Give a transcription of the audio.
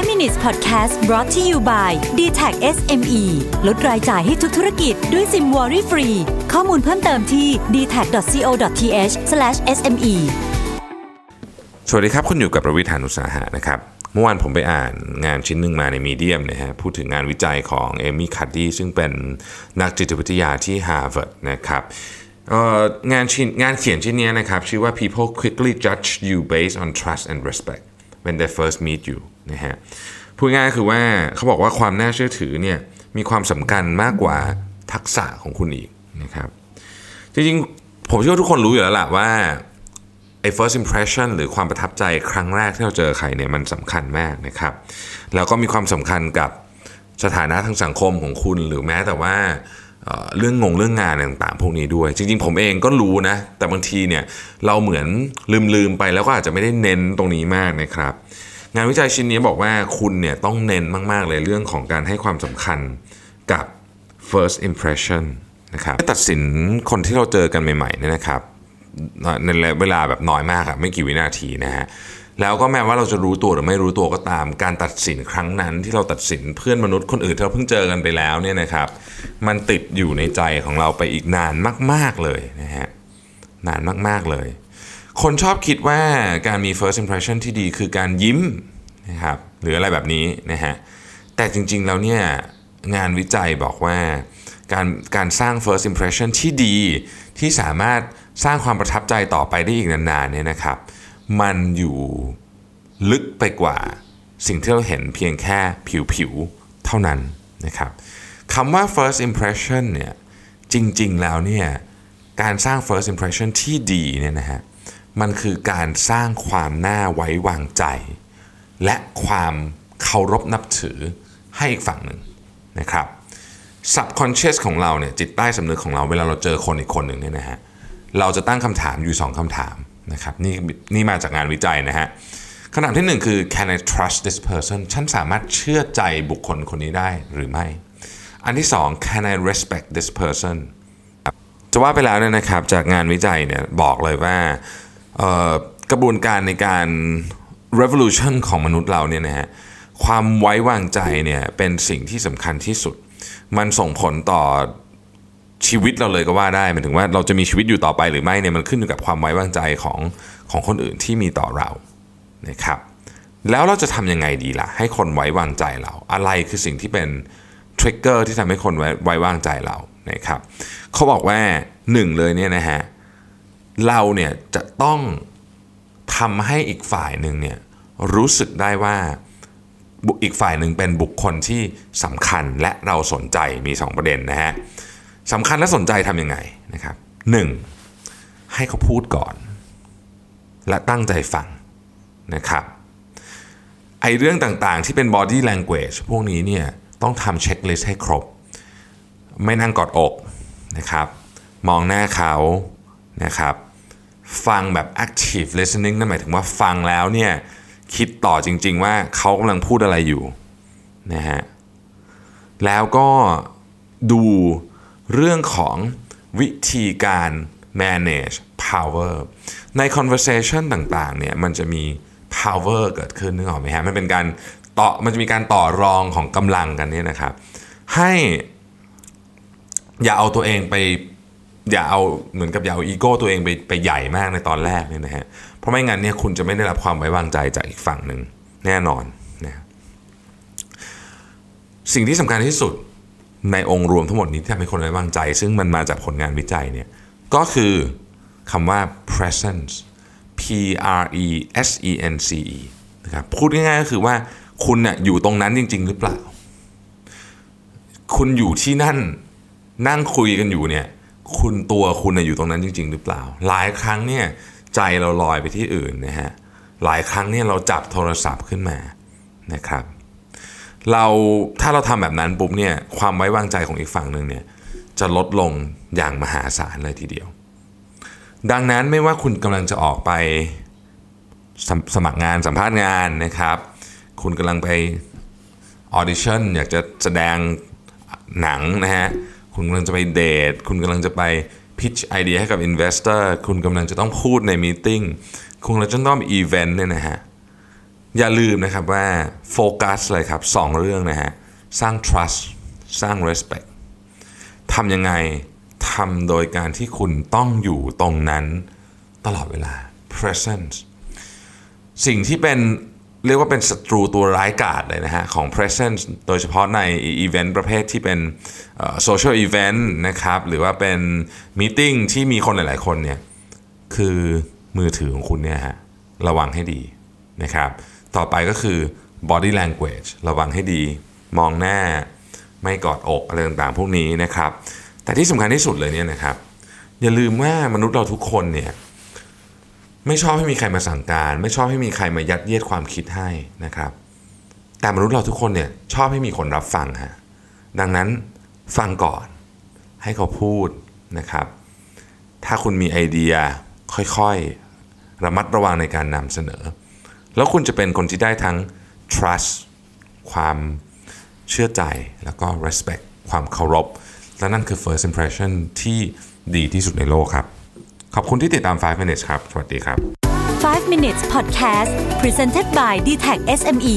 5 minutes podcast brought to you by d t a c SME ลดรายจ่ายให้ทุกธุรกิจด้วยซิมวอรี่ฟรี ข้อมูลเพิ่มเติมที่ d t a c c o t h s m e สวัสดีครับ คุณอยู่กับประวิทยานุสาหะนะครับ เมื่อวานผมไปอ่านงานชิ้นหนึ่งมาในมีเดียมนะฮะ พูดถึงงานวิจัยของเอมี่คัดดี้ซึ่งเป็นนักจิตวิทยาที่ Harvard นะครับงานชิ้นงานเขียนชิ้นนี้นะครับ ชื่อว่า people quickly judge you based on trust and respect when they first meet you นะฮะพูดง่ายคือว่าเขาบอกว่าความน่าเชื่อถือเนี่ยมีความสำคัญมากกว่าทักษะของคุณอีกนะครับจริงๆ ผมเชื่อว่าทุกคนรู้อยู่แล้วล่ะว่าไอ้ first impression หรือความประทับใจครั้งแรกที่เราเจอใครเนี่ยมันสำคัญมากนะครับ แล้วก็มีความสำคัญกับสถานะทางสังคมของคุณหรือแม้แต่ว่าเรื่องงงเรื่องงานต่างๆ พวกนี้ด้วย จริงๆ ผมเองก็รู้นะ แต่บางทีเนี่ยเราเหมือนลืมๆไปแล้วก็อาจจะไม่ได้เน้นตรงนี้มากนะครับ งานวิจัยชิ้นนี้บอกว่าคุณเนี่ยต้องเน้นมาก ๆ เลยเรื่องของการให้ความสำคัญกับ first impression นะครับตัดสินคนที่เราเจอกันใหม่ๆเนี่ยนะครับในเวลาแบบน้อยมากอะไม่กี่วินาทีนะฮะแล้วก็แม้ว่าเราจะรู้ตัวหรือไม่รู้ตัวก็ตาม การตัดสินครั้งนั้นที่เราตัดสินเพื่อนมนุษย์คนอื่นที่เราเพิ่งเจอกันไปแล้วเนี่ยนะครับ มันติดอยู่ในใจของเราไปอีกนานมาก ๆเลยนะฮะนานมากๆเลย คนชอบคิดว่าการมี first impression ที่ดีคือการยิ้มนะครับหรืออะไรแบบนี้นะฮะแต่จริงๆแล้วเนี่ยงานวิจัยบอกว่าการการสร้าง first impression ที่ดีที่สามารถสร้างความประทับใจต่อไปได้อีกนานๆเนี่ยนะครับ มันอยู่ลึกไปกว่าสิ่งที่เราเห็นเพียงแค่ผิวๆเท่านั้นนะครับคำว่า first impression เนี่ยจริงๆแล้วเนี่ยการสร้าง first impression ที่ดีเนี่ยนะฮะ มันคือการสร้างความน่าไว้วางใจ และความเคารพนับถือให้อีกฝั่งหนึ่งนะครับ subconscious ของเราเนี่ยจิตใต้สำนึกของเราเวลาเราเจอคนอีกคนหนึ่งเนี่ยนะฮะเราจะตั้งคำถามอยู่ 2คำถามนะครับนี่นี่มาจากงานวิจัยนะฮะคำถามที่ 1 คือ can I trust this person ฉันสามารถเชื่อใจบุคคลคนนี้ได้หรือไม่ อันที่ 2 can I respect this person จะว่าไปแล้วเนี่ยนะครับจากงานวิจัยเนี่ยบอกเลยว่า กระบวนการในการ revolution ของมนุษย์เราเนี่ยนะฮะความไว้วางใจเนี่ยเป็นสิ่งที่สำคัญที่สุด มันส่งผลต่อชีวิตเราเลยก็ว่าได้หมายถึงว่าเราจะมีชีวิตอยู่ต่อไปหรือไม่เนี่ยมันขึ้นอยู่กับความไว้วางใจของของคนอื่นที่มีต่อเรานะครับแล้วเราจะทำยังไงดีล่ะ ให้คนไว้วางใจเรา อะไรคือสิ่งที่เป็นทริกเกอร์ที่ทำให้คนไว้ไววางใจเรานะครับเขาบอกว่าหนึ่งเลยเนี่ยนะฮะ เราเนี่ยจะต้องทำให้อีกฝ่ายหนึ่งเนี่ยรู้สึกได้ว่าอีกฝ่ายหนึ่งเป็นบุคคลที่สำคัญและเราสนใจมี 2 ประเด็นนะฮะสำคัญและสนใจทำยังไงนะครับ 1. ให้เขาพูดก่อน และตั้งใจฟังนะครับไอเรื่องต่างๆที่เป็น body language พวกนี้เนี่ยต้องทำเช็คลิสต์ให้ครบ ไม่นั่งกอดอกนะครับ มองหน้าเขานะครับ ฟังแบบ active listening นั่นหมายถึงว่าฟังแล้วเนี่ยคิดต่อจริง ๆ ว่าเขากำลังพูดอะไรอยู่นะฮะแล้วก็ดูเรื่องของวิธีการ manage power ใน conversation ต่างๆเนี่ยมันจะมี power เกิดขึ้นนึกออกไหมฮะมันเป็นการต่อมันจะมีการต่อรองของกำลังกันเนี่ยนะครับ ให้อย่าเอาตัวเองไป อย่าเอาเหมือนกับอย่าเอาอีโก้ตัวเองไปไปใหญ่มากในตอนแรกเนี่ยนะฮะเพราะไม่งั้นเนี่ยคุณจะไม่ได้รับความไว้วางใจจากอีกฝั่งหนึ่งแน่นอนนะสิ่งที่สำคัญที่สุดในองค์รวมทั้งหมดนี้ที่ทำให้คนไว้วางใจ ซึ่งมันมาจากผลงานวิจัยเนี่ยก็คือคำว่า presence P R E S E N C E นะครับพูดง่ายๆก็คือว่าคุณน่ยอยู่ตรงนั้นจริง ๆ หรือเปล่า คุณอยู่ที่นั่นนั่งคุยกันอยู่เนี่ย คุณตัวคุณอยู่ตรงนั้นจริง ๆ หรือเปล่า หลายครั้งเนี่ยใจเราลอยไปที่อื่นนะฮะหลายครั้งเนี่ยเราจับโทรศัพท์ขึ้นมานะครับ เราถ้าเราทำแบบนั้นปุ๊บเนี่ยความไว้วางใจของอีกฝั่งหนึ่งเนี่ยจะลดลงอย่างมหาศาลเลยทีเดียว ดังนั้นไม่ว่าคุณกำลังจะออกไปสสมัครงานสัมภาษณ์งานนะครับ คุณกำลังไปออดิชั่นอยากจะแสดงหนังนะฮะ คุณกำลังจะไปเดท คุณกำลังจะไป pitch ไอเดียให้กับ investor คุณกำลังจะต้องพูดใน meeting คุณกำลังจะต้องมีอีเวนต์เนี่ยนะฮะ อย่าลืมนะครับว่าโฟกัสเลยครับสองเรื่องนะฮะ สร้าง trust สร้าง respect ทำยังไงทำโดยการที่คุณต้องอยู่ตรงนั้นตลอดเวลา presence สิ่งที่เป็นเรียกว่าเป็นศัตรูตัวร้ายกาจเลยนะฮะ ของ presence โดยเฉพาะในอีเวนต์ประเภทที่เป็น social event นะครับหรือว่าเป็น meeting ที่มีคนหลาย ๆ คนเนี่ยคือมือถือของคุณเนี่ยฮะระวังให้ดีนะครับต่อไปก็คือ body language ระวังให้ดี มองหน้าไม่กอดอกอะไรต่างๆ พวกนี้นะครับ แต่ที่สำคัญที่สุดเลยเนี่ยนะครับ อย่าลืมว่ามนุษย์เราทุกคนเนี่ยไม่ชอบให้มีใครมาสั่งการ ไม่ชอบให้มีใครมายัดเยียดความคิดให้นะครับ แต่มนุษย์เราทุกคนเนี่ยชอบให้มีคนรับฟังฮะดังนั้น ฟังก่อน ให้เขาพูดนะครับ ถ้าคุณมีไอเดียค่อยๆ ระมัดระวังในการนำเสนอ แล้วคุณจะเป็นคนที่ได้ทั้ง trust ความเชื่อใจแล้วก็ respect ความเคารพ และนั่นคือ first impression ที่ดีที่สุดในโลกครับ ขอบคุณที่ติดตาม 5 minutes ครับ สวัสดีครับ 5 minutes podcast presented by d t e c h SME